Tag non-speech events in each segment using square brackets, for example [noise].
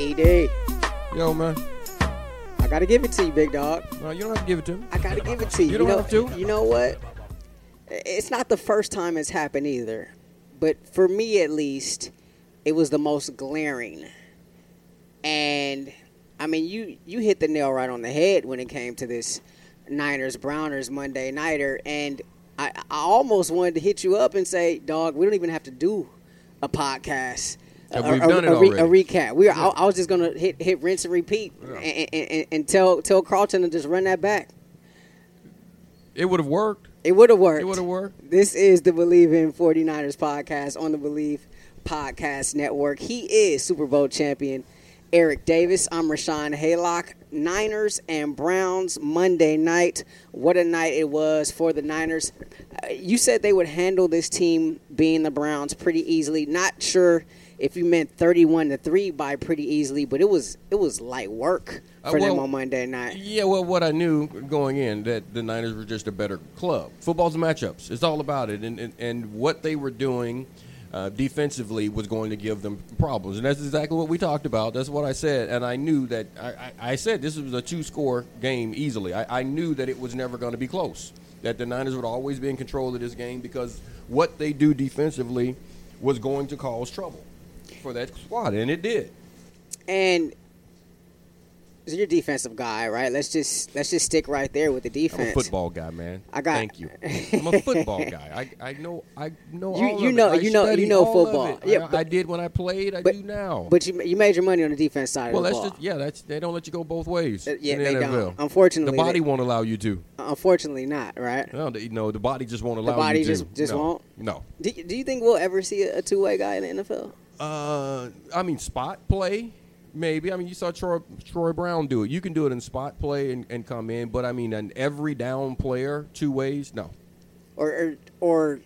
ED, Yo, man. I gotta give it to you, big dog. No, you don't have to give it to me. I gotta give it to you. You don't know, have to. You know what? It's not the first time it's happened either, but for me at least, it was the most glaring. And I mean, you you hit the nail right on the head when it came to this Niners Browners Monday nighter, and I, I almost wanted to hit you up and say, dog, we don't even have to do a podcast. Yeah, a- we've a, done it a, already. a recap. We were, I, I was just gonna hit hit rinse and repeat, and, and, and, and tell tell Carlton to just run that back. It would have worked. It would have worked. It would have worked. This is the Believe in 49ers podcast on the Believe Podcast Network. He is Super Bowl champion Eric Davis. I'm Rashawn Haylock. Niners and Browns Monday night. What a night it was for the Niners. Uh, you said they would handle this team being the Browns pretty easily. Not sure if you meant 31 to 3 by pretty easily, but it was it was light work Uh, for them on Monday night. Yeah, well, what I knew going in that the Niners were just a better club. Football's matchups. It's all about it, and and, and what they were doing uh, defensively was going to give them problems, and that's exactly what we talked about. That's what I said, and I knew that I, I, I said this was a two-score game easily. I, I knew that it was never going to be close. That the Niners would always be in control of this game because what they do defensively was going to cause trouble for that squad, and it did. And so you're a defensive guy, right? Let's just let's just stick right there with the I'm defense. a football guy, man. I got- Thank you. [laughs] I'm a football guy. I, I know I know You- all you know- you know- you know football. Yeah, I, but- I did when I played. I but- do now. But you you made your money on the defense side well, that's ball. just yeah. That's they don't let you go both ways. Uh, yeah, in the they NFL. don't. Unfortunately, the body they- won't allow you to. Unfortunately, not right. No, the, no, the body just won't allow The body you to. just- just no. won't? No. Do, do you think we'll ever see a, a two way guy in the NFL? Uh, I mean, spot play, maybe. I mean, you saw Troy, Troy Brown do it. You can do it in spot play and, and come in, but I mean, an every down player, two ways, no. Or or, or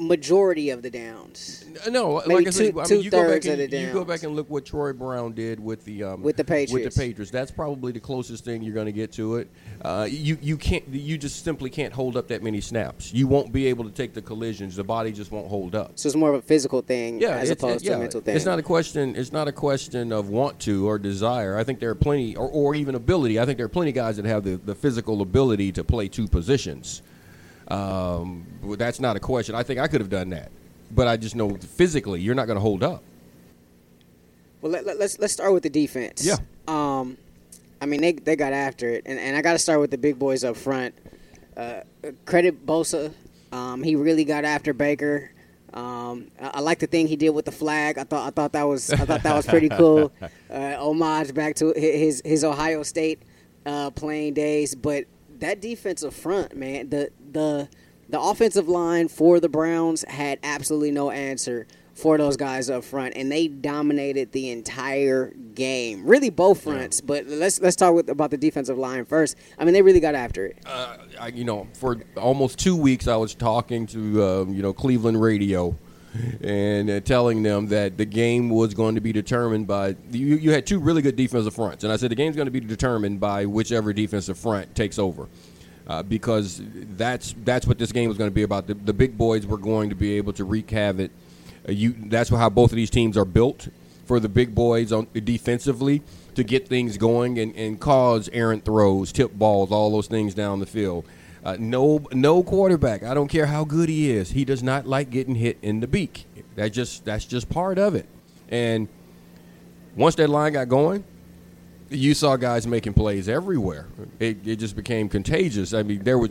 majority of the downs No, Maybe like I said, two- I mean, you go back and you go back and look what Troy Brown did with the um, With the Patriots. With the Patriots, that's probably the closest thing you're going to get to it. Uh, you you can't you just simply can't hold up that many snaps. You won't be able to take the collisions. The body just won't hold up. So it's more of a physical thing Yeah, as opposed yeah, to a mental thing. It's not a question. It's not a question of want to or desire. I think there are plenty, or, or even ability. I think there are plenty of guys that have the, the physical ability to play two positions. Um, well, that's not a question. I think I could have done that, but I just know physically you're not going to hold up. Well, let, let, let's let's start with the defense. Yeah. Um, I mean they they got after it, and, and I got to start with the big boys up front. Uh, credit Bosa. Um, he really got after Baker. Um, I, I like the thing he did with the flag. I thought I thought that was I thought that was pretty cool. [laughs] Uh, homage back to his his Ohio State uh, playing days. But that defensive front, man, the the the offensive line for the Browns had absolutely no answer for those guys up front, and they dominated the entire game. Really, both fronts. But let's let's talk with, about the defensive line first. I mean, they really got after it. uh, I, you know, for almost two weeks, I was talking to um, you know Cleveland radio and uh, telling them that the game was going to be determined by you. You had two really good defensive fronts, and I said the game's going to be determined by whichever defensive front takes over. Uh, because that's that's what this game was going to be about. The, the big boys were going to be able to wreak havoc. Uh, you that's how both of these teams are built for the big boys on defensively to get things going and, and cause errant throws, tip balls, all those things down the field. Uh, no, no quarterback. I don't care how good he is. He does not like getting hit in the beak. That just that's just part of it. And once that line got going, you saw guys making plays everywhere. It, it just became contagious. I mean, there was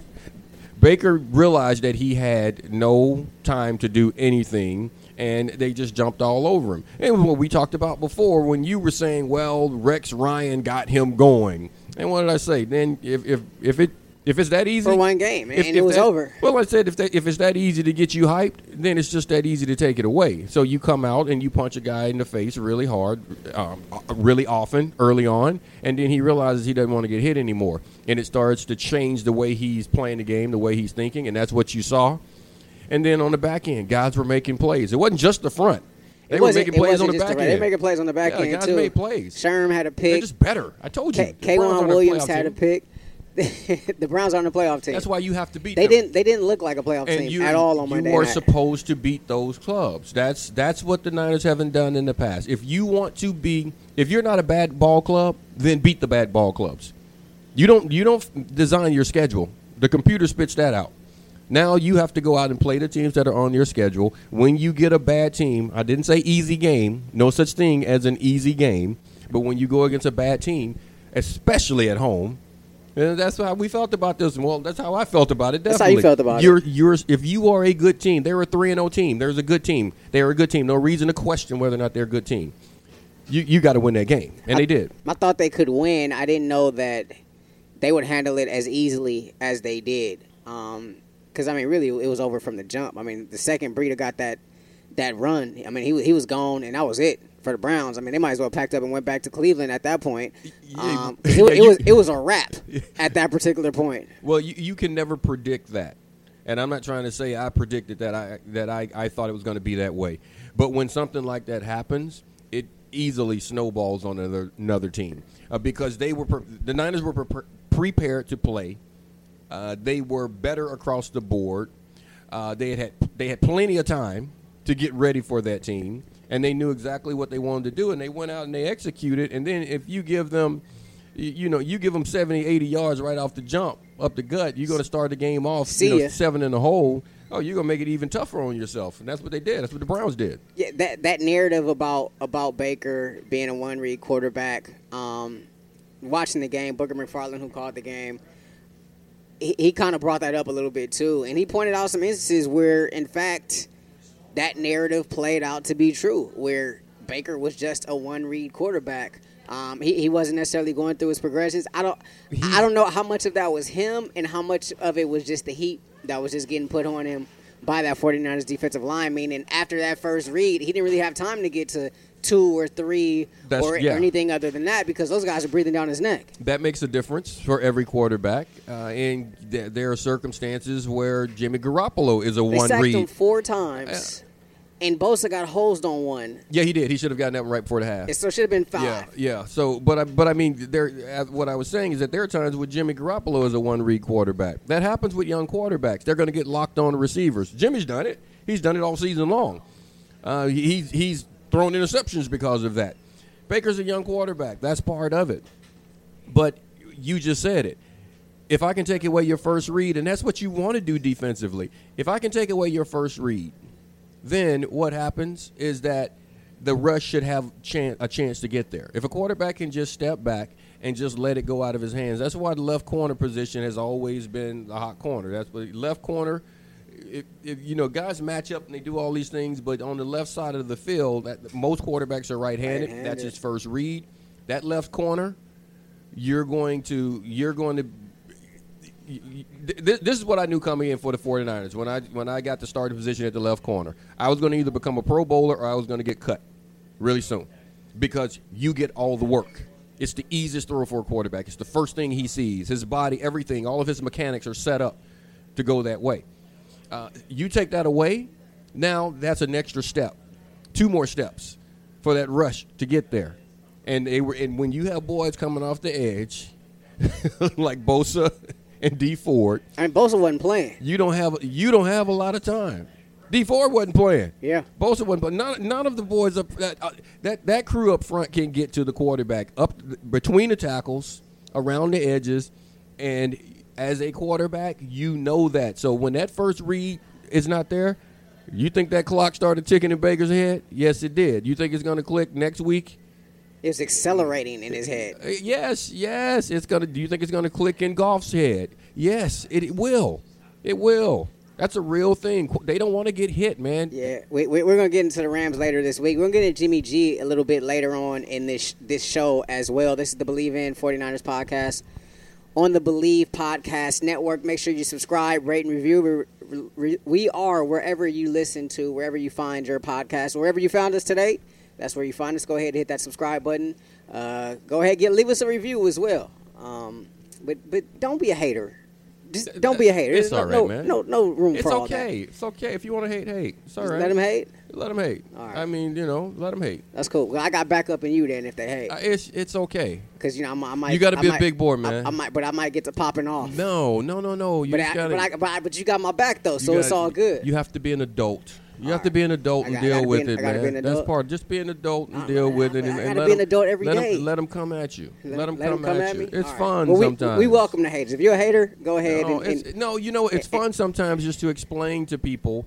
Baker realized that he had no time to do anything, and they just jumped all over him. And it was what we talked about before when you were saying, "Well, Rex Ryan got him going." And what did I say? Then if if if it If it's that easy For one game, and it was that- over. Well, I said if that, if it's that easy to get you hyped, then it's just that easy to take it away. So you come out and you punch a guy in the face really hard, um, really often early on, and then he realizes he doesn't want to get hit anymore, and it starts to change the way he's playing the game, the way he's thinking, and that's what you saw. And then on the back end, guys were making plays. It wasn't just the front. They It were making plays on the back the- end. They making plays on the back Yeah, end guys too. made plays. Sherm had a They're pick. just better. I told you. K- The Browns K'Waun a Williams had a pick. [laughs] the Browns aren't a playoff team. That's why you have to beat them. they them. didn't. They didn't look like a playoff and team you, at all on you Monday are night. supposed to beat those clubs. That's that's what the Niners haven't done in the past. If you want to be, if you're not a bad ball club, then beat the bad ball clubs. You don't you don't design your schedule. The computer spits that out. Now you have to go out and play the teams that are on your schedule. When you get a bad team, I didn't say easy game. No such thing as an easy game. But when you go against a bad team, especially at home, and that's how we felt about this. Well, that's how I felt about it. That's how you felt about it. you're, You're, if you are a good team, they're a three and zero team. There's a good team. They're a good team. No reason to question whether or not they're a good team. You you got to win that game, and they did. I thought they could win. I didn't know that they would handle it as easily as they did. Um, because I mean, really, it was over from the jump. I mean, the second Breida got that that run, I mean, he he was gone, and that was it for the Browns. I mean, they might as well packed up and went back to Cleveland at that point. Yeah, Um, [laughs] yeah, it, it you- was it [laughs] was a wrap [laughs] at that particular point. Well, you, you can never predict that, and I'm not trying to say I predicted that I that I, I thought it was going to be that way. But when something like that happens, it easily snowballs on another another team uh, because they were pre- the Niners were pre- prepared to play. Uh, they were better across the board. Uh, they had, had they had plenty of time to get ready for that team, and they knew exactly what they wanted to do, and they went out and they executed. And then if you give them, you, know, you give them 70, 80 yards right off the jump, up the gut, you're going to start the game off See you know, seven in the hole. Oh, you're going to make it even tougher on yourself, and that's what they did. That's what the Browns did. Yeah, that that narrative about about Baker being a one read quarterback. Um, watching the game, Booger McFarland, who called the game, he, he kind of brought that up a little bit too, and he pointed out some instances where, in fact, that narrative played out to be true, where Baker was just a one read quarterback. Um, he, he wasn't necessarily going through his progressions. I don't I don't know how much of that was him and how much of it was just the heat that was just getting put on him by that 49ers defensive line. Meaning after that first read, he didn't really have time to get to two or three That's- or, yeah. or anything other than that because those guys are breathing down his neck. That makes a difference for every quarterback, uh, and th- there are circumstances where Jimmy Garoppolo is a They one sacked him read. four times, and Bosa got hosed on one. Yeah, he did. He should have gotten that one right before the half. It so should have been five. Yeah, yeah. So, but I, but I mean, there. uh, What I was saying is that there are times with Jimmy Garoppolo as a one-read quarterback. That happens with young quarterbacks. They're going to get locked on to receivers. Jimmy's done it. He's done it all season long. Uh, he, he's he's thrown interceptions because of that. Baker's a young quarterback. That's part of it. But you just said it. If I can take away your first read, and that's what you want to do defensively. If I can take away your first read, then what happens is that the rush should have chan- a chance to get there. If a quarterback can just step back and just let it go out of his hands, that's why the left corner position has always been the hot corner. That's what left corner. If, if you know guys match up and they do all these things, but on the left side of the field, that, most quarterbacks are right-handed. Right-handed. That's his first read. That left corner, you're going to you're going to y- this is what I knew coming in for the 49ers when I when I got the starting position at the left corner. I was going to either become a pro bowler or I was going to get cut really soon because you get all the work. It's the easiest throw for a quarterback. It's the first thing he sees. His body, everything, all of his mechanics are set up to go that way. Uh, you take that away, now that's an extra step, two more steps for that rush to get there. And they were, and when you have boys coming off the edge, [laughs] like Bosa [laughs] and Dee Ford, I mean, Bosa wasn't playing. you don't have you don't have a lot of time. Dee Ford wasn't playing. Yeah. Bosa wasn't. But none, none of the boys up that, uh, that that crew up front can get to the quarterback up between the tackles, around the edges, and as a quarterback, you know that. So when that first read is not there, you think that clock started ticking in Baker's head? Yes, it did. You think it's going to click next week? It was accelerating in his head. Uh, Yes, yes. It's gonna. Do you think it's gonna click in Goff's head? Yes, it, it will. It will. That's a real thing. They don't want to get hit, man. Yeah, we, we, we're gonna get into the Rams later this week. We're gonna get into Jimmy G a little bit later on in this this show as well. This is the Believe in 49ers podcast on the Believe Podcast Network. Make sure you subscribe, rate, and review. We are wherever you listen to, wherever you find your podcast, wherever you found us today. That's where you find us. Go ahead and hit that subscribe button. Uh, go ahead, get leave us a review as well. Um, but but don't be a hater. Just don't be a hater. It's all right, no, man. No no room It's for all okay. It's okay if you want to hate. Hate. It's all that. right. Let them hate. Let them hate. All right. I mean, you know, let them hate. That's cool. Well, I got back up in you then if they hate. Uh, It's it's okay. Because you know I, might. You gotta I be a might- big boy, man. I, might, but I might get to popping off. No, no, no, no. You but, I, gotta. but, I, but, I, but you got my back though, so it's gotta- all good. You have to be an adult. You All have to be an adult and got- deal with it, an- I gotta man. That's part. Just be an adult and Uh, deal with it, I- and, I and gotta let be an adult every let day. Let them come at you. Let, them let come, come at, you. me? It's All fun Well, we, sometimes. We welcome the haters. If you're a hater, go ahead No, and, and no, you know, it's [laughs] fun sometimes just to explain to people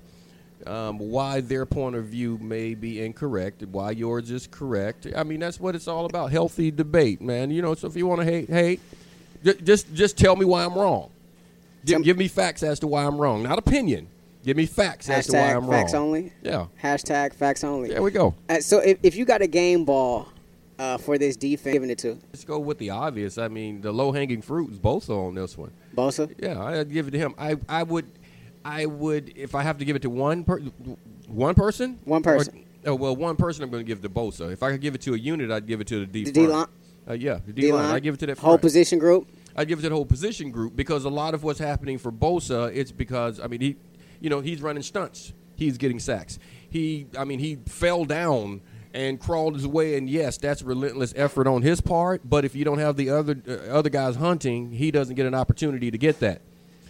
um, why their point of view may be incorrect, why yours is correct. I mean, that's what it's all about. Healthy debate, man. You know, so if you want to hate, hate. Ju- Just, just tell me why I'm wrong. Gi- Tell- give me facts as to why I'm wrong, not opinion. Give me facts as to why I'm hashtag facts wrong. only. Yeah, Hashtag facts only. there we go. Uh, so if, if you got a game ball uh, for this defense, giving it to Let's go with the obvious. I mean, the low hanging fruit is both on this one. Bosa, Yeah, I'd give it to him. I, I would, I would if I have to give it to one per, one person. One person. Or- oh well, one person I'm going to give to Bosa. If I could give it to a unit, I'd give it to the D. the D line, Uh, yeah, the D, D line. I give it to that whole front. position group. I'd give it to the whole position group because a lot of what's happening for Bosa, it's because I mean he, you know, he's running stunts. He's getting sacks. He, I mean, he fell down and crawled his way, and yes, that's relentless effort on his part. But if you don't have the other uh, other guys hunting, he doesn't get an opportunity to get that.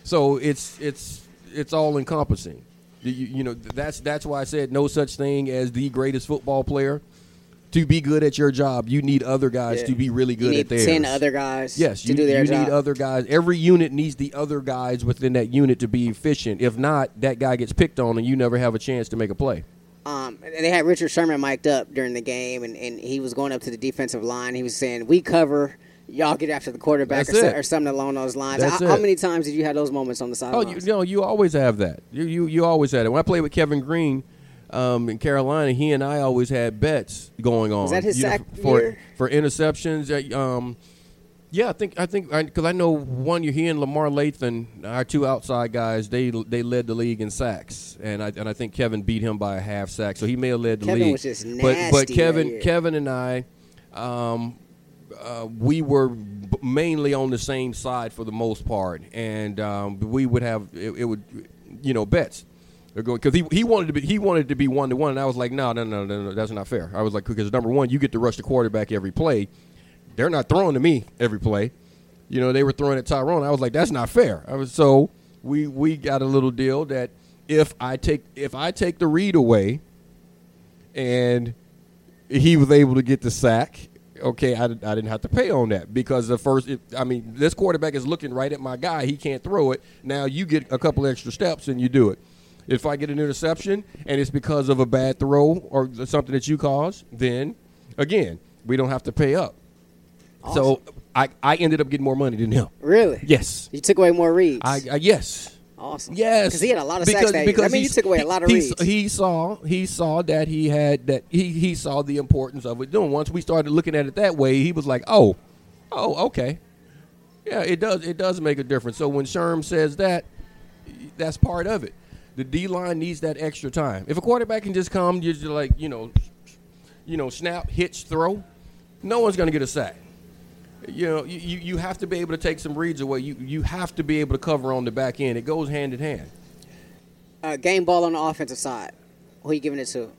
So it's it's it's all encompassing. You, you know, that's that's why I said no such thing as the greatest football player. To be good at your job, you need other guys Yeah. to be really You good need at theirs. ten other guys. Yes, to you, do their you need other guys. Every unit needs the other guys within that unit to be efficient. If not, that guy gets picked on, and you never have a chance to make a play. Um, they had Richard Sherman mic'd up during the game, and, and he was going up to the defensive line. He was saying, "We cover, y'all get after the quarterback, or, That's so- it. or something along those lines." How, how many times did you have those moments on the Oh, sideline? you, you know, you always have that. You, you you always had it. When I played with Kevin Greene um, in Carolina, he and I always had bets going on. that his you know, sack for year? for interceptions? Um, yeah, I think I think because I, know one year he and Lamar Lathon, our two outside guys, they they led the league in sacks, and I and I think Kevin beat him by a half sack, so he may have led the Kevin league. was just but but Kevin year. Kevin and I. Um, uh, we were b- mainly on the same side for the most part, and um, we would have it, it would, you know, bets. Because he, he wanted to be he wanted to be one to one, and I was like, no, no, no, no, no, that's not fair. I was like, because number one, you get to rush the quarterback every play. They're not throwing to me every play. You know, they were throwing at Tyrone. I was like, that's not fair. I was so we we got a little deal that if I take if I take the read away, and he was able to get the sack. Okay, I, I didn't have to pay on that because the first, it, I mean, this quarterback is looking right at my guy. He can't throw it. Now you get a couple extra steps and you do it. If I get an interception and it's because of a bad throw or something that you caused, then again, we don't have to pay up. So I, I ended up getting more money than him. really? Yes. You took away more reads. I, I yes. awesome. Yes, because he had a lot of sacks that year. I mean, you took away a lot of he, reads. He saw he saw that he had that he he saw the importance of it doing. Once we started looking at it that way, he was like, "Oh, oh, okay, yeah, it does it does make a difference." So when Sherm says that, that's part of it. The D line needs that extra time. If a quarterback can just come, you're just like you know, you know, snap, hitch, throw. No one's going to get a sack. You know, you, you have to be able to take some reads away. You you have to be able to cover on the back end. It goes hand in hand. uh, game ball on the offensive side. Who are you giving it to?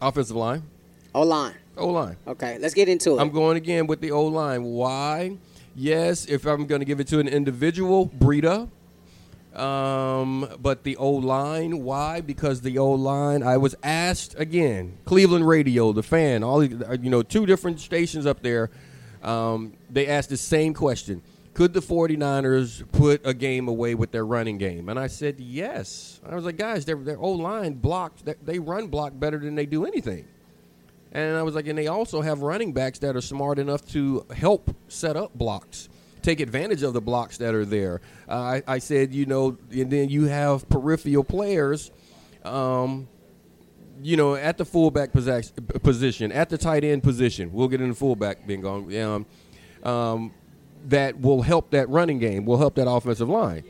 Offensive line, O line. O line. Okay, let's get into it. I'm going again with the O line. Why? Yes, if I'm going to give it to an individual, Breida. Um, but the O line, why? Because the O line, I was asked again, Cleveland radio, the fan, all you know, two different stations up there. Um, they asked the same question: Could the 49ers put a game away with their running game? And I said yes. I was like, guys, their their O line blocked. They run block better than they do anything. And I was like, and they also have running backs that are smart enough to help set up blocks, take advantage of the blocks that are there. Uh, I, I said, you know, and then you have peripheral players, um, you know, at the fullback position, at the tight end position. We'll get into fullback being gone. Um, um, that will help that running game, will help that offensive line.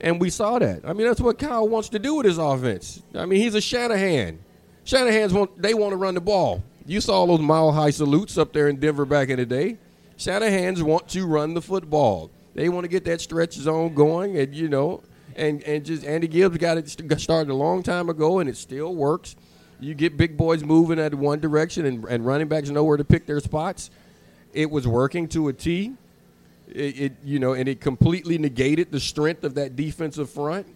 And we saw that. I mean, that's what Kyle wants to do with his offense. I mean, he's a Shanahan. Shanahan's want they want to run the ball. You saw those mile high salutes up there in Denver back in the day. Shanahan's want to run the football. They want to get that stretch zone going, and you know, and and just Andy Gibbs got it started a long time ago, and it still works. You get big boys moving at one direction, and, and running backs know where to pick their spots. It was working to a T. It, it you know, and it completely negated the strength of that defensive front.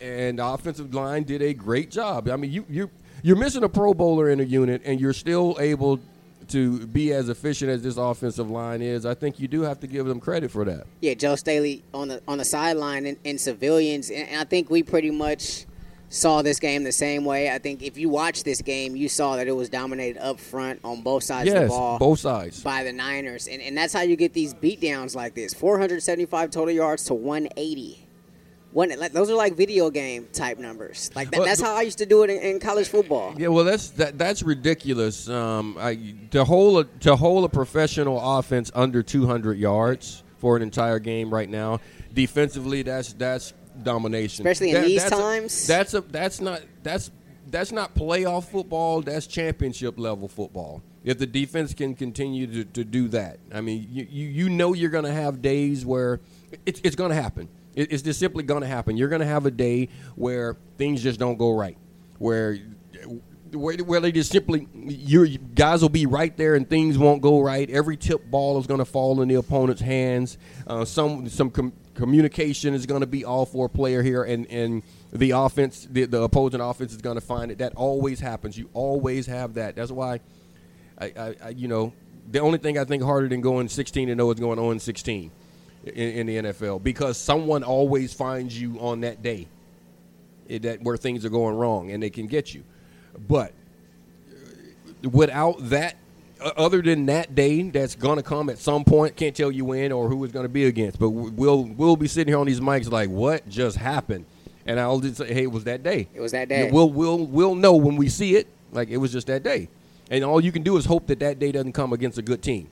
And the offensive line did a great job. I mean, you you you're missing a Pro Bowler in a unit, and you're still able to be as efficient as this offensive line is, I think you do have to give them credit for that. Yeah, Joe Staley on the on the sideline in, in civilians, and, and I think we pretty much saw this game the same way. I think if you watch this game, you saw that it was dominated up front on both sides yes, of the ball. both sides. By the Niners. And, and that's how you get these beatdowns like this 475 total yards to 180. One, like, those are like video game type numbers. Like that, Well, that's how I used to do it in, in college football. Yeah, well, that's that, that's ridiculous. Um, I, to hold a, to hold a professional offense under 200 yards for an entire game right now, defensively, that's that's domination. Especially in That- these that's a- times? that's a that's not that's that's not playoff football. That's championship level football. If the defense can continue to, to do that, I mean, you, you, you know you're going to have days where it's, it's going to happen. It, it's just simply going to happen. You're going to have a day where things just don't go right, where where, where they just simply your guys will be right there and things won't go right. Every tip ball is going to fall in the opponent's hands. Uh, some some com- communication is going to be all for a player here, and and the offense, the, the opposing offense is going to find it. That always happens. You always have that. That's why, I, I, I you know, the only thing I think harder than going 16 and 0 is going on 16 in, in the NFL because someone always finds you on that day it- that where things are going wrong and they can get you. But uh, without that, uh, other than that day that's going to come at some point, can't tell you when or who it's going to be against. But we'll we'll be sitting here on these mics like, what just happened? And I'll just say, hey, it was that day. It was that day. We'll we'll we'll know when we see it. Like it was just that day. And all you can do is hope that that day doesn't come against a good team.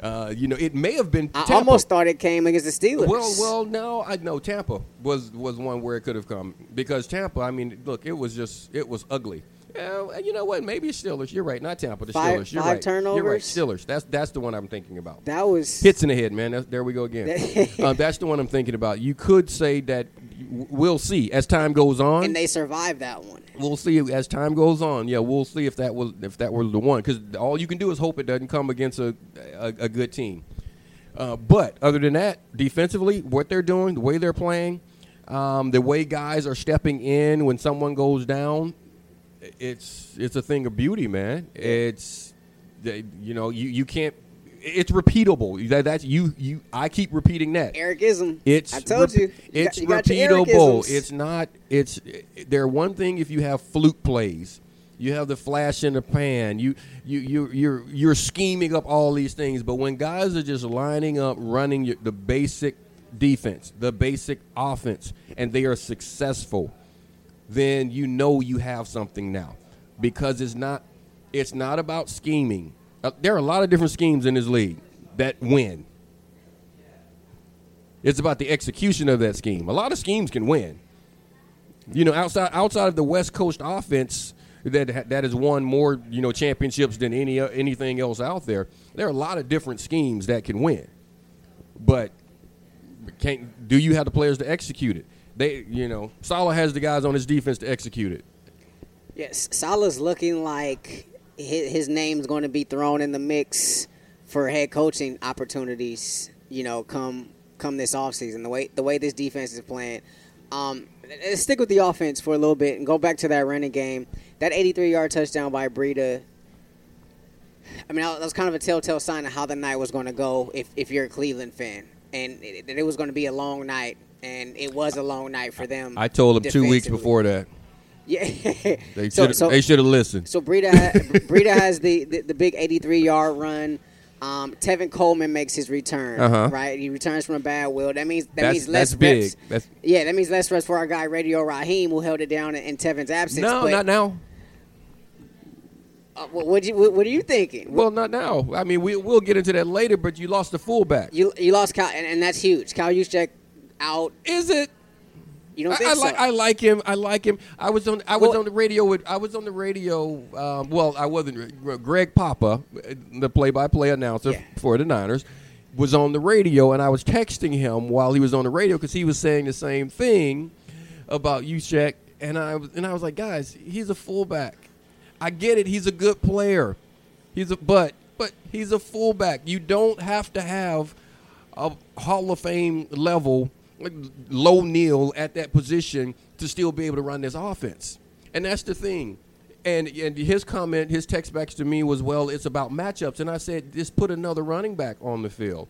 Uh, you know, it may have been. I Tampa. almost thought it came against the Steelers. Well, well, no, I know Tampa was was one where it could have come because Tampa. I mean, look, it was just it was ugly. Yeah, you know what? Maybe it's Steelers. You're right, not Tampa. The Five- Steelers. You're five right. You're right. turnovers? Steelers. That's that's the one I'm thinking about. that was Hits in the head, man. That's, there we go again. [laughs] uh, that's the one I'm thinking about. You could say that. We'll see as time goes on. and they survived that one. We'll see as time goes on. Yeah, we'll see if that was if that was the one because all you can do is hope it doesn't come against a a, a good team. Uh, but other than that, defensively, what they're doing, the way they're playing, um, the way guys are stepping in when someone goes down, it's it's a thing of beauty, man. It's they- you know you, you can't. It's repeatable. That, that's you you. I keep repeating that. Ericism. It's I told rep- you. You It's got- you repeatable. It's not. It's they're one thing if you have fluke plays. You have the flash in the pan. You you you you're you're scheming up all these things. But when guys are just lining up, running your, the basic defense, the basic offense, and they are successful, then you know you have something now, because it's not it's not about scheming. Uh, there are a lot of different schemes in this league that win. It's about the execution of that scheme. A lot of schemes can win. You know, outside outside of the West Coast offense that that has won more you know championships than any uh, anything else out there. There are a lot of different schemes that can win, but can't do you have the players to execute it? They you know Salah has the guys on his defense to execute it. Yes, Salah's looking like his, his name's going to be thrown in the mix for head coaching opportunities. You know, come come this offseason. The way the way this defense is playing. Um, let's stick with the offense for a little bit and go back to that running game. That 83 yard touchdown by Breida. I mean, that was kind of a telltale sign of how the night was going to go if, if you're a Cleveland fan. And it, it was going to be a long night, and it was a long night for them. I told them two weeks before that [laughs] Yeah. they So- should so- they should have listened. so Breida, ha- Breida has the, the, the big 83 yard run. Um, Tevin Coleman makes his return. Uh-huh. Right, he returns from a bad will. That means that That's- means less that's big. reps. That's- yeah, that means less reps for our guy Radio Raheem, who held it down in, in Tevin's absence. No, but not now. Uh, what, what, you, what, what are you thinking? Well, not now. I mean, we, we'll get into that later, but you lost the fullback. you you lost Cal, and, and that's huge. Cal Juszczyk out. Is it? You don't I, think I so? like I like him. I like him. I was on I was Well- on the radio with I was on the radio. Um, well, I wasn't. Greg Papa, the play-by-play announcer Yeah. for the Niners, was on the radio, and I was texting him while he was on the radio because he was saying the same thing about Juszczyk, and I was and I was like, guys, he's a fullback. I get it. He's a good player. He's a but but he's a fullback. You don't have to have a Hall of Fame level low kneel at that position to still be able to run this offense. And that's the thing. And and his comment, his text back to me was, well, it's about matchups. And I said, just put another running back on the field.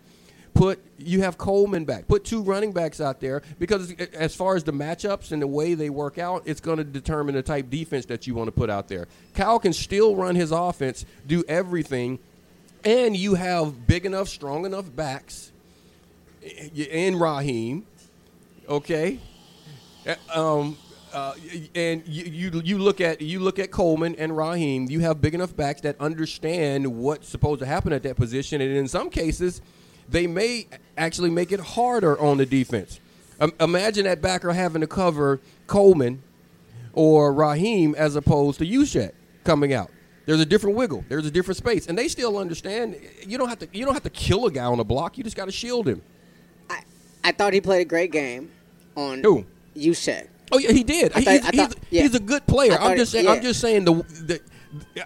Put you have Coleman back. Put two running backs out there because as far as the matchups and the way they work out, it's going to determine the type defense that you want to put out there. Cal can still run his offense, do everything, and you have big enough, strong enough backs eh, eh, and Raheem, okay, Uh, um, uh, and you, you you look at you look at Coleman and Raheem. You have big enough backs that understand what's supposed to happen at that position, and in some cases, they may actually make it harder on the defense. Um, imagine that backer having to cover Coleman or Raheem as opposed to Juszczyk coming out. There's a different wiggle. There's a different space, and they still understand. You don't have to. You don't have to kill a guy on a block. You just got to shield him. I, I thought he played a great game on Who? Juszczyk. Oh yeah, he did. Thought- he's, I he's, yeah. he's a good player. Thought I'm just saying. yeah. I'm just saying the, the.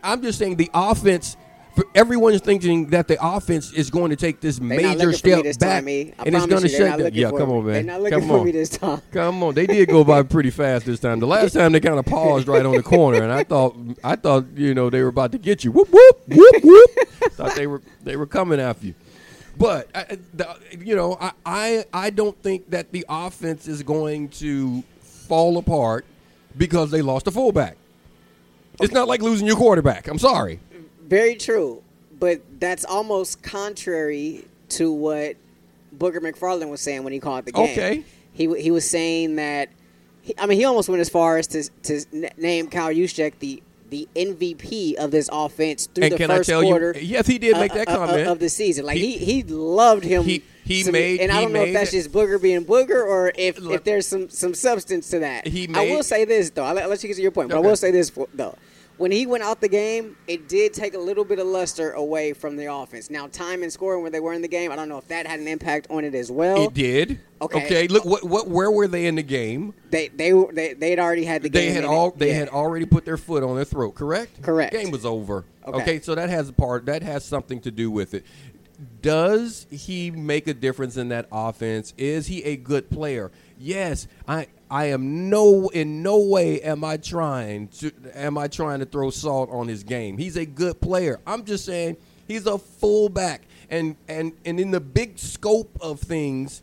I'm just saying the offense. For everyone's thinking that the offense is going to take this They not major looking for me step this back, and it's going to they're not down. Yeah, come me. on, man. They're not looking come for on. me this time. Come on, they did go by [laughs] pretty fast this time. The last time they kind of paused right on the corner, and I thought, I thought, you know, they were about to get you. Whoop whoop whoop whoop. [laughs] thought they were they were coming after you. But I, the, you know, I, I I don't think that the offense is going to fall apart because they lost a fullback. It's not like losing your quarterback. I'm sorry. Very true, but that's almost contrary to what Booger McFarland was saying when he called the game. Okay. he he was saying that. He, I mean, he almost went as far as to to name Kyle Juszczyk the the MVP of this offense through And the first tell you- quarter. yes, he did make that uh, uh, comment. of the season. Like He- he he, loved him. he- he some- made- and I don't know if that's just Booger being Booger or if Look- if there's some some substance to that. He made, I will say this though. I'll let, I'll let you get to your point, but I will say this for, though. When he went out the game, it did take a little bit of luster away from the offense. Now, time and scoring where they were in the game, I don't know if that had an impact on it as well. It did. Okay. Okay. Look, what what where were they in the game? They they were they they had already had the they game. had all they Yeah. had already put their foot on their throat. Correct. Correct. Game was over. Okay. Okay. so that has a part that has something to do with it. Does he make a difference in that offense? Is he a good player? Yes. I I am no in no way am I trying to am I trying to throw salt on his game. He's a good player. I'm just saying he's a fullback and and and in the big scope of things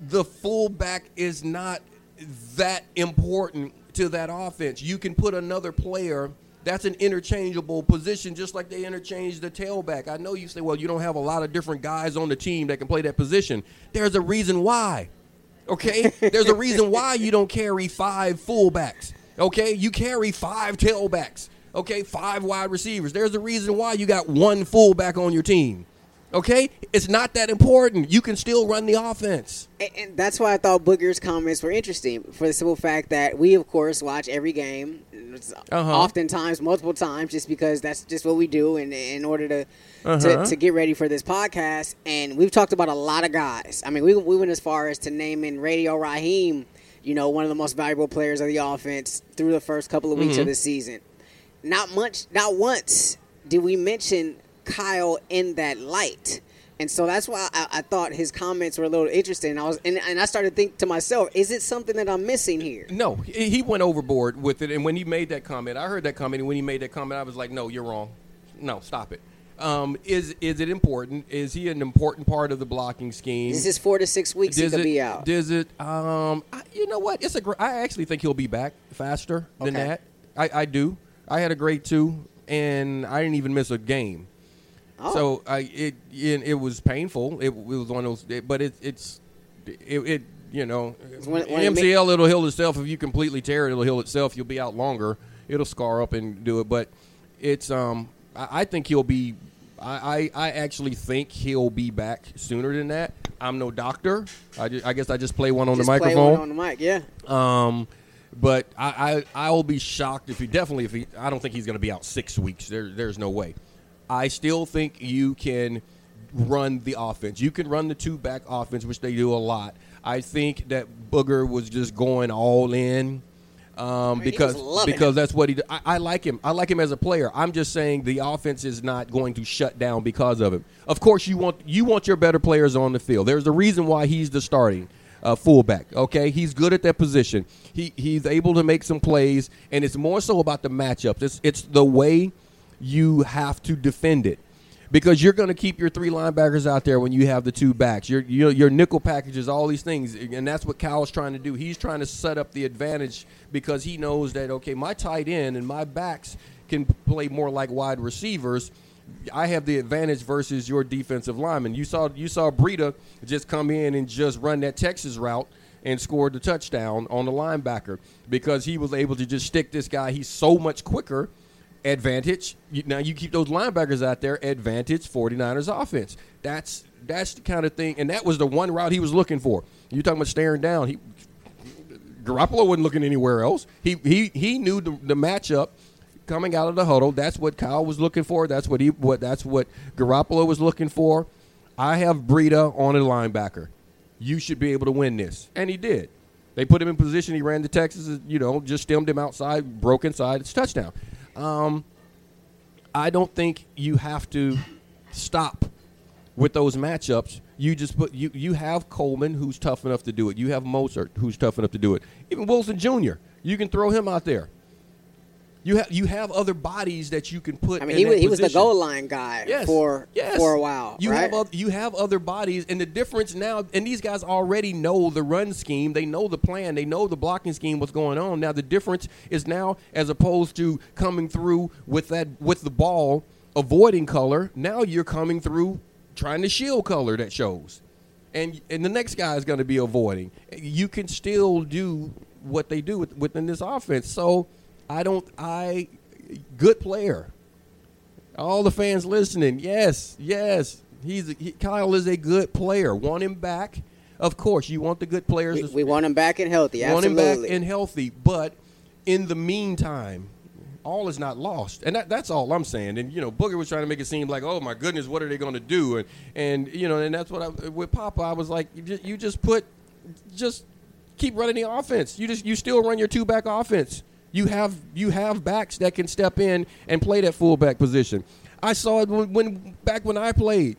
the fullback is not that important to that offense. You can put another player that's an interchangeable position, just like they interchange the tailback. I know you say, well, you don't have a lot of different guys on the team that can play that position. There's a reason why. Okay? There's a reason why you don't carry five fullbacks. Okay? You carry five tailbacks. Okay? Five wide receivers. There's a reason why you got one fullback on your team. Okay? It's not that important. You can still run the offense. And, and that's why I thought Booger's comments were interesting for the simple fact that we, of course, watch every game, Uh-huh. oftentimes multiple times, just because that's just what we do, in in order to, Uh-huh. to to get ready for this podcast. And we've talked about a lot of guys. I mean, we we went as far as to naming Radio Raheem, you know, one of the most valuable players of the offense through the first couple of weeks Mm-hmm. of the season. Not much, not once did we mention Kyle in that light. And so that's why I, I thought his comments were a little interesting. I was, and, and I started to think to myself, is it something that I'm missing here? No, he he went overboard with it. And when he made that comment, I heard that comment. And when he made that comment, I was like, no, you're wrong. No, stop it. Um, is is it important? Is he an important part of the blocking scheme? Is this is four to six weeks he Does could it, be out. Does it? Um, I, you know what? It's a. Gr- I actually think he'll be back faster than Okay. that. I, I do. I had a great two, and I didn't even miss a game. Oh. So I it it, it was painful. It, it was one of those, it, but it, it's it, it you know of the MCL it'll heal itself if you completely tear it. It'll heal itself. You'll be out longer. It'll scar up and do it. But it's um I, I think he'll be I, I, I actually think he'll be back sooner than that. I'm no doctor. I, ju- I guess I just play one on Just the play microphone. one on the mic, yeah. Um, but I, I I will be shocked if he definitely if he I don't think he's going to be out six weeks. There there's no way. I still think you can run the offense. You can run the two back offense, which they do a lot. I think that Booger was just going all in. Um, mean, because because that's what he. I like him. I like him as a player. I'm just saying the offense is not going to shut down because of him. Of course, you want you want your better players on the field. There's a reason why he's the starting uh, fullback. Okay, he's good at that position. He he's able to make some plays, and it's more so about the matchups. It's it's the way you have to defend it because you're going to keep your three linebackers out there when you have the two backs. Your your, your nickel packages, all these things, and that's what Kyle's trying to do. He's trying to set up the advantage because he knows that okay, my tight end and my backs can play more like wide receivers. I have the advantage versus your defensive lineman. You saw you saw Breida just come in and just run that Texas route and scored the touchdown on the linebacker because he was able to just stick this guy. He's so much quicker advantage. Now you keep those linebackers out there. Advantage 49ers offense. That's that's the kind of thing, and that was the one route he was looking for. You talking about staring down? He Garoppolo wasn't looking anywhere else. He he he knew the, the matchup coming out of the huddle. That's what Kyle was looking for. That's what he what that's what Garoppolo was looking for. I have Breida on a linebacker. You should be able to win this, and he did. They put him in position. He ran to Texas. You know, just stemmed him outside, broke inside. It's touchdown. Um, I don't think you have to stop with those matchups. You just put you you have Coleman who's tough enough to do it. You have Mostert who's tough enough to do it. Even Wilson Jr. You can throw him out there. You have you have other bodies that you can put. I mean, in he was, he was the goal line guy Yes. for Yes. for a while, You right? have you have other bodies, and the difference now, and these guys already know the run scheme. They know the plan. They know the blocking scheme. What's going on now? The difference is now, as opposed to coming through with that with the ball avoiding color. Now you're coming through trying to shield color that shows, and and the next guy is going to be avoiding. You can still do what they do with, within this offense. So I don't. I good player all the fans listening, yes, yes, he's a, he, Kyle is a good player. Want him back? Of course, you want the good players. we, to- we want him back and healthy. want him back and healthy. But in the meantime, all is not lost, and that, that's all I'm saying. And you know, Booger was trying to make it seem like, oh my goodness, what are they going to do? And and you know, and that's what I with Papa. I was like, you just, you just put, just keep running the offense. You just you still run your two back offense. You have you have backs that can step in and play that fullback position. I saw it when, when back when I played.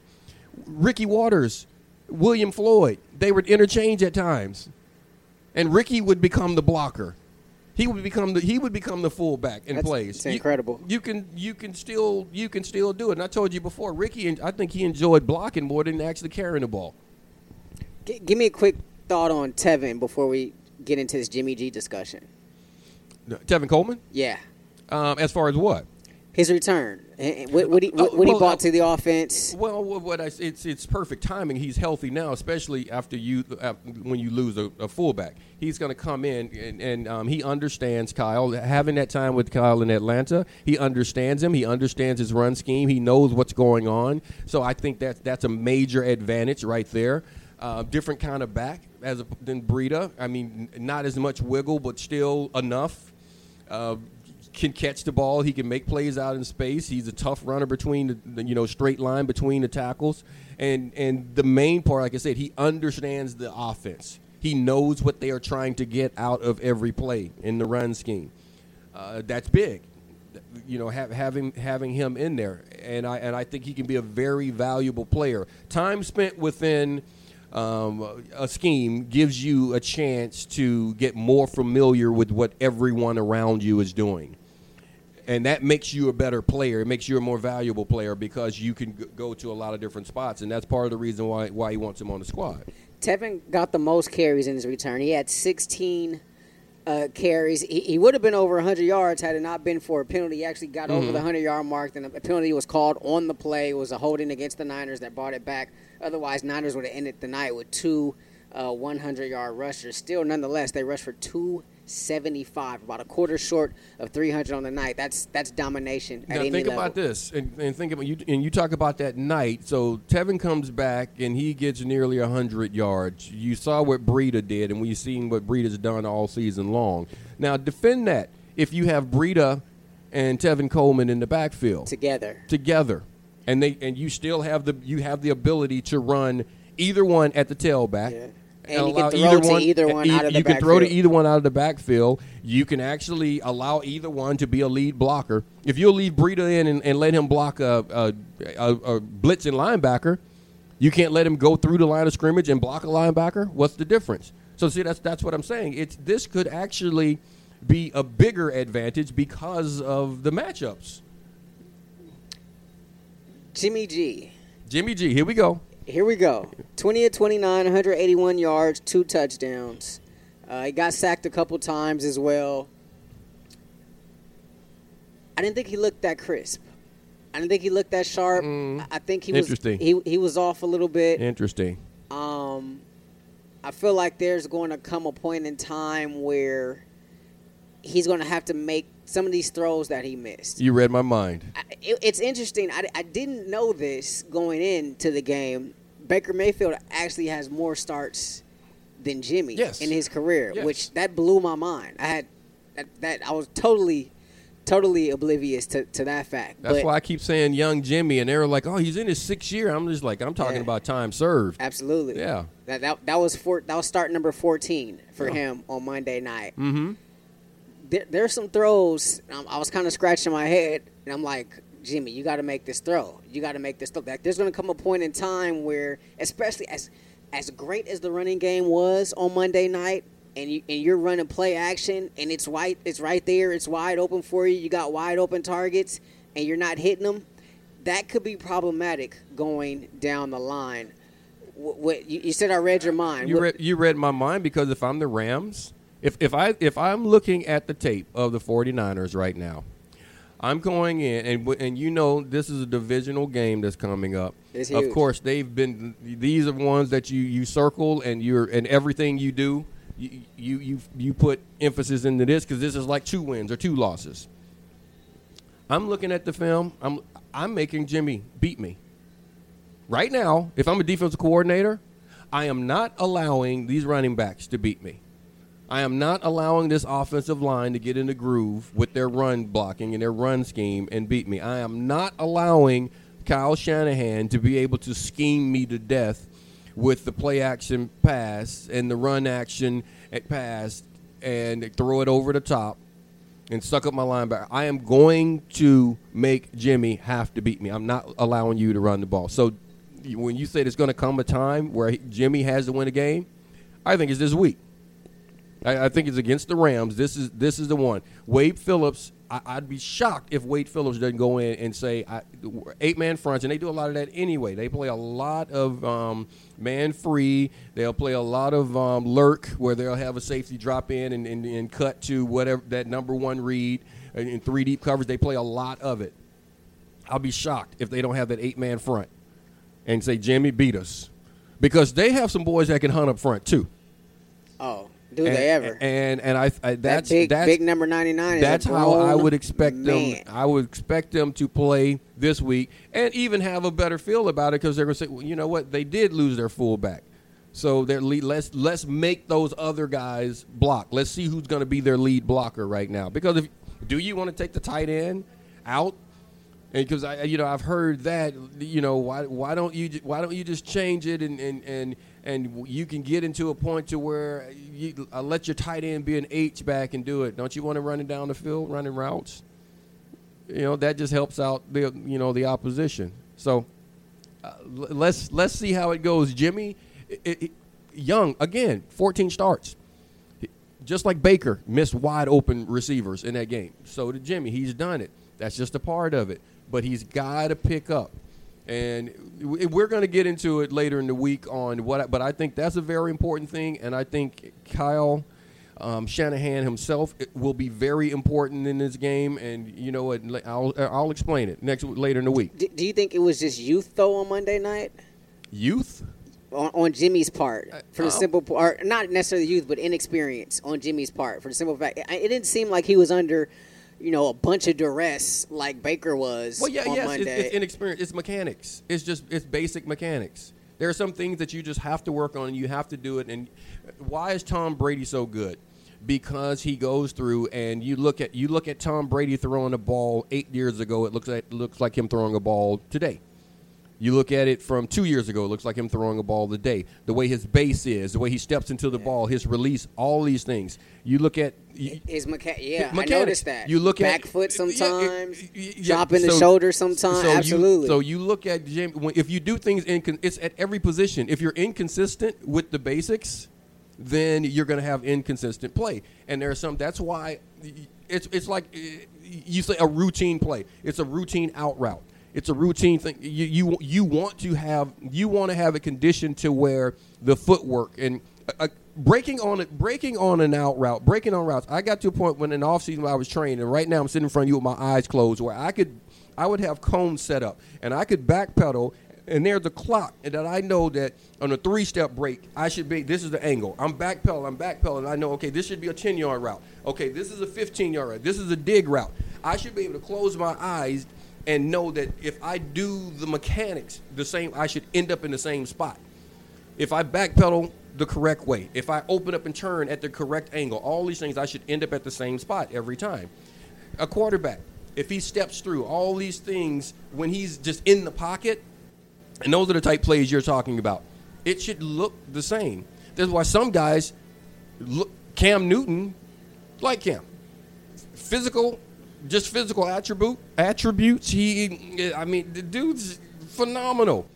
Ricky Watters, William Floyd, they would interchange at times and Ricky would become the blocker. He would become the he would become the fullback in That's- plays. it's incredible. You, can you can still you can still do it. And I told you before, Ricky, and I think he enjoyed blocking more than actually carrying the ball. G- give me a quick thought on Tevin before we get into this Jimmy G discussion. Tevin Coleman, Yeah, um, as far as what? his return. And- and What, what he, what, what he well, brought to the offense. Well, what what I, it's it's perfect timing. He's healthy now, especially after you uh, when you lose a, a fullback. He's going to come in and, and um, he understands Kyle. Having that time with Kyle in Atlanta, he understands him. He understands his run scheme. He knows what's going on. So I think that that's a major advantage right there. Uh, different kind of back as a, than Breida. I mean, not as much wiggle, but still enough. Uh, can catch the ball. He can make plays out in space. He's a tough runner between the, the you know straight line between the tackles. And and the main part, like I said, he understands the offense. He knows what they are trying to get out of every play in the run scheme. Uh, that's big. You know, have, having having him in there, and I and I think he can be a very valuable player. Time spent within um, a scheme gives you a chance to get more familiar with what everyone around you is doing and that makes you a better player. It makes you a more valuable player because you can go to a lot of different spots, and that's part of the reason why why he wants him on the squad. Tevin got the most carries in his return. He had 16 uh, carries. He, he would have been over 100 yards had it not been for a penalty. He actually got Mm-hmm. over the 100 yard mark. Then a penalty was called on the play. It was a holding against the Niners that brought it back. Otherwise, Niners would have ended the night with two uh, 100 yard rushers. Still, nonetheless, they rushed for 275, about a quarter short of 300 on the night. That's that's domination at Now any think level. about this, and, and think about you. And you talk about that night. So Tevin comes back and he gets nearly hundred yards. You saw what Breida did, and we've seen what Breida's done all season long. Now defend that if you have Breida and Tevin Coleman in the backfield together. together, and they and you still have the you have the ability to run either one at the tailback. Yeah. And you can throw to either one e- out of the You can throw to either one out of the backfield. You can actually allow either one to be a lead blocker. If you'll leave Breida in and, and let him block a, a, a, a blitzing linebacker, you can't let him go through the line of scrimmage and block a linebacker. What's the difference? So see, that's that's what I'm saying. It's this could actually be a bigger advantage because of the matchups. Jimmy G. Jimmy G, here we go. Here we go. 20 of 29, 181 yards, two touchdowns. Uh, he got sacked a couple times as well. I didn't think he looked that crisp. I didn't think he looked that sharp. I I think he was Mm. Interesting. he he was off a little bit. Interesting. Um, I feel like there's going to come a point in time where he's going to have to make some of these throws that he missed. You read my mind. I- it, it's interesting. I, I didn't know this going into the game. Baker Mayfield actually has more starts than Jimmy Yes. in his career, Yes. which that blew my mind. I had that, that I was totally, totally oblivious to, to that fact. That's but why I keep saying young Jimmy, and they're like, "Oh, he's in his sixth year." I'm just like, I'm talking Yeah. about time served. absolutely, Yeah. That that, that was four, that was start number fourteen for Yeah. him on Monday night. Mm-hmm. There, there's some throws. Um, I was kind of scratching my head, and I'm like, Jimmy, you got to make this throw. You got to make this throw. Like, there's going to come a point in time where, especially as as great as the running game was on Monday night, and you and you're running play action, and it's right, it's right there, it's wide open for you. You got wide open targets, and you're not hitting them. That could be problematic going down the line. What, what you, you said? I read your mind. You What- read you read my mind because if I'm the Rams, if if I if I'm looking at the tape of the 49ers right now, I'm going in and and you know this is a divisional game that's coming up. Of course, they've been these are ones that you you circle and you're and everything you do you you you, you put emphasis into this because this is like two wins or two losses. I'm looking at the film. I'm I'm making Jimmy beat me. Right now, if I'm a defensive coordinator, I am not allowing these running backs to beat me. I am not allowing this offensive line to get in the groove with their run blocking and their run scheme and beat me. I am not allowing Kyle Shanahan to be able to scheme me to death with the play action pass and the run action at pass and throw it over the top and suck up my linebacker. I am going to make Jimmy have to beat me. I'm not allowing you to run the ball. So when you say there's going to come a time where Jimmy has to win a game, I think it's this week. I, I think it's against the Rams. This is this is the one. Wade Phillips. I, I'd be shocked if Wade Phillips doesn't go in and say eight man fronts, and they do a lot of that anyway. They play a lot of um, man free. They'll play a lot of um, lurk, where they'll have a safety drop in and, and, and cut to whatever that number one read in three deep coverage. They play a lot of it. I'll be shocked if they don't have that eight man front and say Jimmy beat us because they have some boys that can hunt up front too. oh, do and, they ever? And and I, I that that's big, that's big number 99 is a that's how I would expect man. them. I would expect them to play this week and even have a better feel about it because they're going to say, well, you know what, they did lose their fullback, so they're lead, let's let's make those other guys block. Let's see who's going to be their lead blocker right now. Because if do you want to take the tight end out? And because I, you know, I've heard that, you know, why why don't you why don't you just change it and and and and you can get into a point to where you let your tight end be an H back and do it. Don't you want to run it down the field, running routes? You know, that just helps out the you know the opposition. So uh, let's let's see how it goes. Jimmy, it, it, young again, 14 starts. Just like Baker missed wide open receivers in that game. So did Jimmy. He's done it. That's just a part of it. But he's got to pick up. And we're going to get into it later in the week on what. I- But I think that's a very important thing. And I think Kyle um, Shanahan himself will be very important in this game. And you know what? I'll, I'll explain it next later in the week. Do, do you think it was just youth though on Monday night? Youth. on, on Jimmy's part for the uh, simple part, not necessarily youth, but inexperience on Jimmy's part for the simple fact it, it didn't seem like he was under, you know, a bunch of duress like Baker was Well, yeah, on yes, it's, Monday. it's inexperience. It's mechanics. It's just it's basic mechanics. There are some things that you just have to work on, and you have to do it. And why is Tom Brady so good? Because he goes through, and you look at you look at Tom Brady throwing a ball eight years ago. It looks like looks like him throwing a ball today. You look at it from two years ago. It looks like him throwing a ball today. The way his base is, the way he steps into the ball, his release, all these things. You look at you, His mecha- yeah, I mechanics. noticed that. You look back at foot yeah, yeah, sometimes, yeah, yeah. dropping the shoulder sometimes. so you- absolutely. so you look at Jim. If you do things in, it's at every position. If you're inconsistent with the basics, then you're going to have inconsistent play. And there are some. That's why it's it's like you say a routine play. It's a routine out route. It's a routine thing. You you you want to have you want to have a condition to where the footwork and uh, breaking on it, breaking on an out route, breaking on routes. I got to a point when in off season I was training, and right now I'm sitting in front of you with my eyes closed, where I could I would have cones set up, and I could backpedal. And there's a clock and that I know that on a three-step break, I should be. This is the angle. I'm backpedaling. I'm backpedaling. I know. Okay, this should be a 10-yard route. Okay, this is a 15-yard route. This is a dig route. I should be able to close my eyes and know that if I do the mechanics the same, I should end up in the same spot. If I backpedal the correct way, if I open up and turn at the correct angle, all these things, I should end up at the same spot every time. A quarterback, if he steps through all these things when he's just in the pocket, and those are the type plays you're talking about, it should look the same. That's why some guys look Cam Newton like Cam. Physical, just physical attribute attributes. He, I mean, the dude's phenomenal.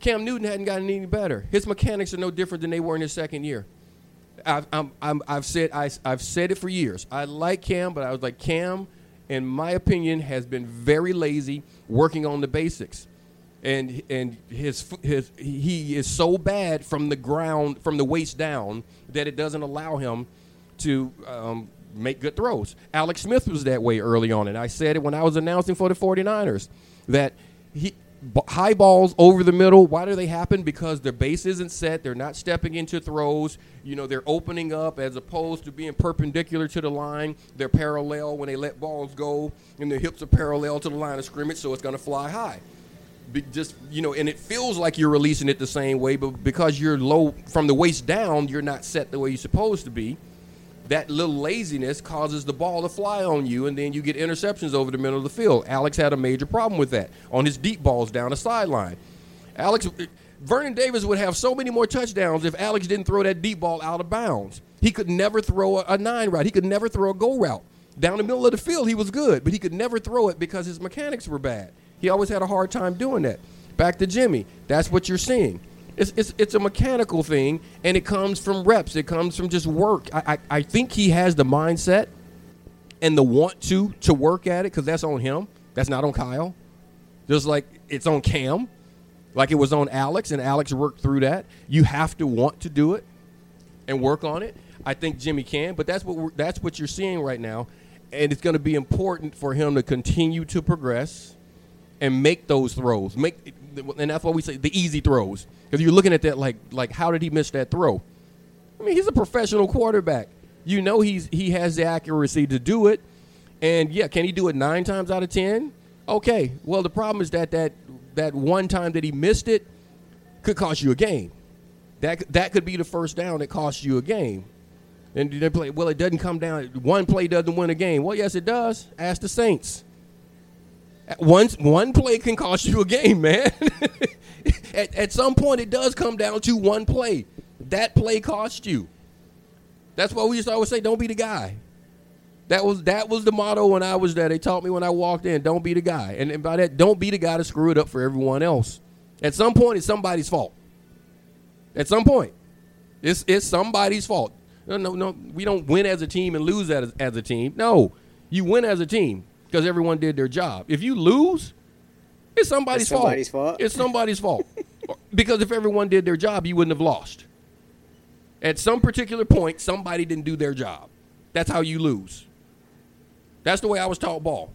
Cam Newton hadn't gotten any better. His mechanics are no different than they were in his second year. I've, I'm, I'm, I've said I, I've said it for years. I like Cam, but I was like Cam, in my opinion, has been very lazy working on the basics, and and his his he is so bad from the ground from the waist down that it doesn't allow him to um, make good throws. Alex Smith was that way early on, and I said it when I was announcing for the 49ers that he high balls over the middle. Why do they happen? Because their base isn't set. They're not stepping into throws. You know, they're opening up as opposed to being perpendicular to the line. They're parallel when they let balls go, and their hips are parallel to the line of scrimmage, so it's going to fly high. Be- just you know, and it feels like you're releasing it the same way, but because you're low from the waist down, you're not set the way you're supposed to be that little laziness causes the ball to fly on you, and then you get interceptions over the middle of the field. Alex had a major problem with that on his deep balls down the sideline. Alex, Vernon Davis would have so many more touchdowns if Alex didn't throw that deep ball out of bounds. He could never throw a, nine route. He could never throw a go route. Down the middle of the field, he was good, but he could never throw it because his mechanics were bad. He always had a hard time doing that. Back to Jimmy. That's what you're seeing. It's, it's, it's a mechanical thing, and it comes from reps. It comes from just work. I, I, I think he has the mindset and the want to to work at it because that's on him. That's not on Kyle. Just like it's on Cam, like it was on Alex, and Alex worked through that. You have to want to do it and work on it. I think Jimmy can, but that's what that's what you're seeing right now, and it's going to be important for him to continue to progress and make those throws. Make and that's why we say the easy throws because you're looking at that like like how did he miss that throw? I mean, he's a professional quarterback. You know he's he has the accuracy to do it, and yeah, can he do it nine times out of ten? Okay. Well, the problem is that that that one time that he missed it could cost you a game. That that could be the first down that costs you a game. And they play. Well, it doesn't come down. One play doesn't win a game. Well, yes, it does. Ask the Saints. One one play can cost you a game, man. [laughs] at, at some point, it does come down to one play. That play cost you. That's why we used to always say, "Don't be the guy." That was that was the motto when I was there. They taught me when I walked in, "Don't be the guy," and, and by that, don't be the guy to screw it up for everyone else. At some point, it's somebody's fault. At some point, it's it's somebody's fault. No, no, no. We don't win as a team and lose as, as a team. No, you win as a team because everyone did their job. If you lose, it's somebody's, It's somebody's fault. fault. It's somebody's fault. [laughs] Because if everyone did their job, you wouldn't have lost. At some particular point, somebody didn't do their job. That's how you lose. That's the way I was taught ball.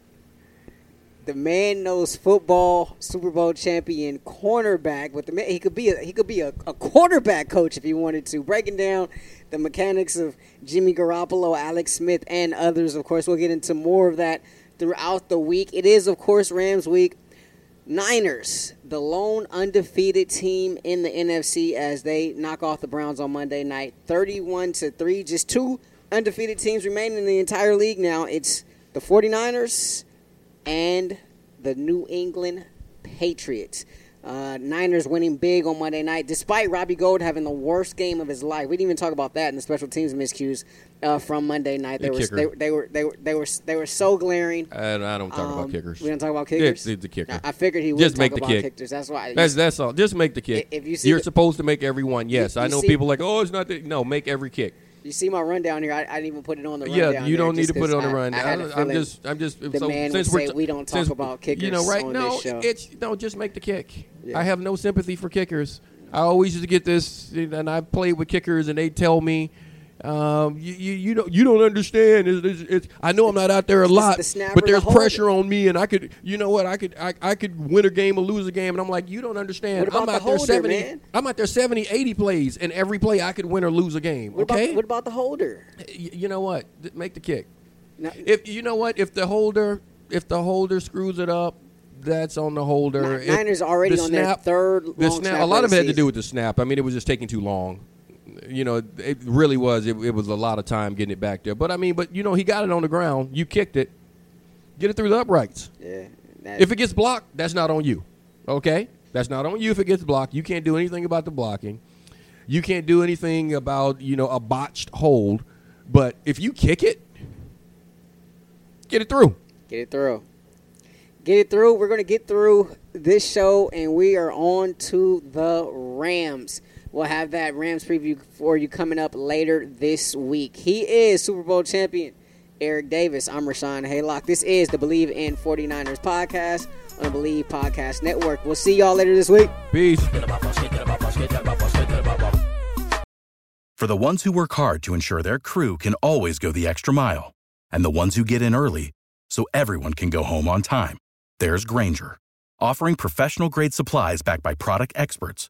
the man knows football, Super Bowl champion cornerback. But the man, he could be a, he could be a, a quarterback coach if he wanted to. Breaking down the mechanics of Jimmy Garoppolo, Alex Smith, and others. Of course, we'll get into more of that throughout the week. It is, of course, Rams week. Niners, the lone undefeated team in the NFC as they knock off the Browns on Monday night, 31 to 3. Just two undefeated teams remaining in the entire league now. It's the 49ers and the New England Patriots. Uh, Niners winning big on Monday night, despite Robbie Gould having the worst game of his life. We didn't even talk about that in the special teams miscues uh, from Monday night. They The were, they, they were they were they were they were so glaring. I, I don't talk Um, about kickers. We don't talk about kickers. Yeah, the- kicker. I, I figured he would Just talk make the about kick. kickers. That's why. That's that's all. Just make the kick. If you see You're the- supposed to make every one. Yes, I know see- people like, oh, it's not. The, no, make every kick. You see my rundown here. I, I didn't even put it on the rundown. Yeah, you don't need to put it on the I- run. I had a I'm just, I'm just. the so man since would say we don't talk since- about kickers You know, right? no, it's no. Just make the kick. Yeah. I have no sympathy for kickers. I always used to get this, and I played with kickers, and they tell me. Um, you, you you don't you don't understand. It's, it's, it's, I know I'm not out there a lot, the but the there's pressure on me, and I could you know what I could I, I could win a game or lose a game, and I'm like you don't understand. I'm the out there holder, 70. man? I'm out there 70, 80 plays, and every play I could win or lose a game. What okay, about what about the holder? Y- you know what? Make the kick. If you know what, if the holder, if the holder screws it up, that's on the holder. Niners already the on their third The snap. snap A lot of of it had to do with the snap. I mean, it was just taking too long. You know, it really was. It, it was a lot of time getting it back there. But I mean, but you know, he got it on the ground. You kicked it. Get it through the uprights. yeah. If it gets blocked, that's not on you. Okay? That's not on you if it gets blocked. You can't do anything about the blocking. You can't do anything about, you know, a botched hold. But if you kick it, get it through. Get it through. Get it through. We're going to get through this show, and we are on to the Rams. We'll have that Rams preview for you coming up later this week. He is Super Bowl champion Eric Davis. I'm Rashawn Haylock. This is the Believe in 49ers podcast on the Believe Podcast Network. We'll see y'all later this week. Peace. For the ones who work hard to ensure their crew can always go the extra mile, and the ones who get in early so everyone can go home on time, there's Grainger, offering professional grade supplies backed by product experts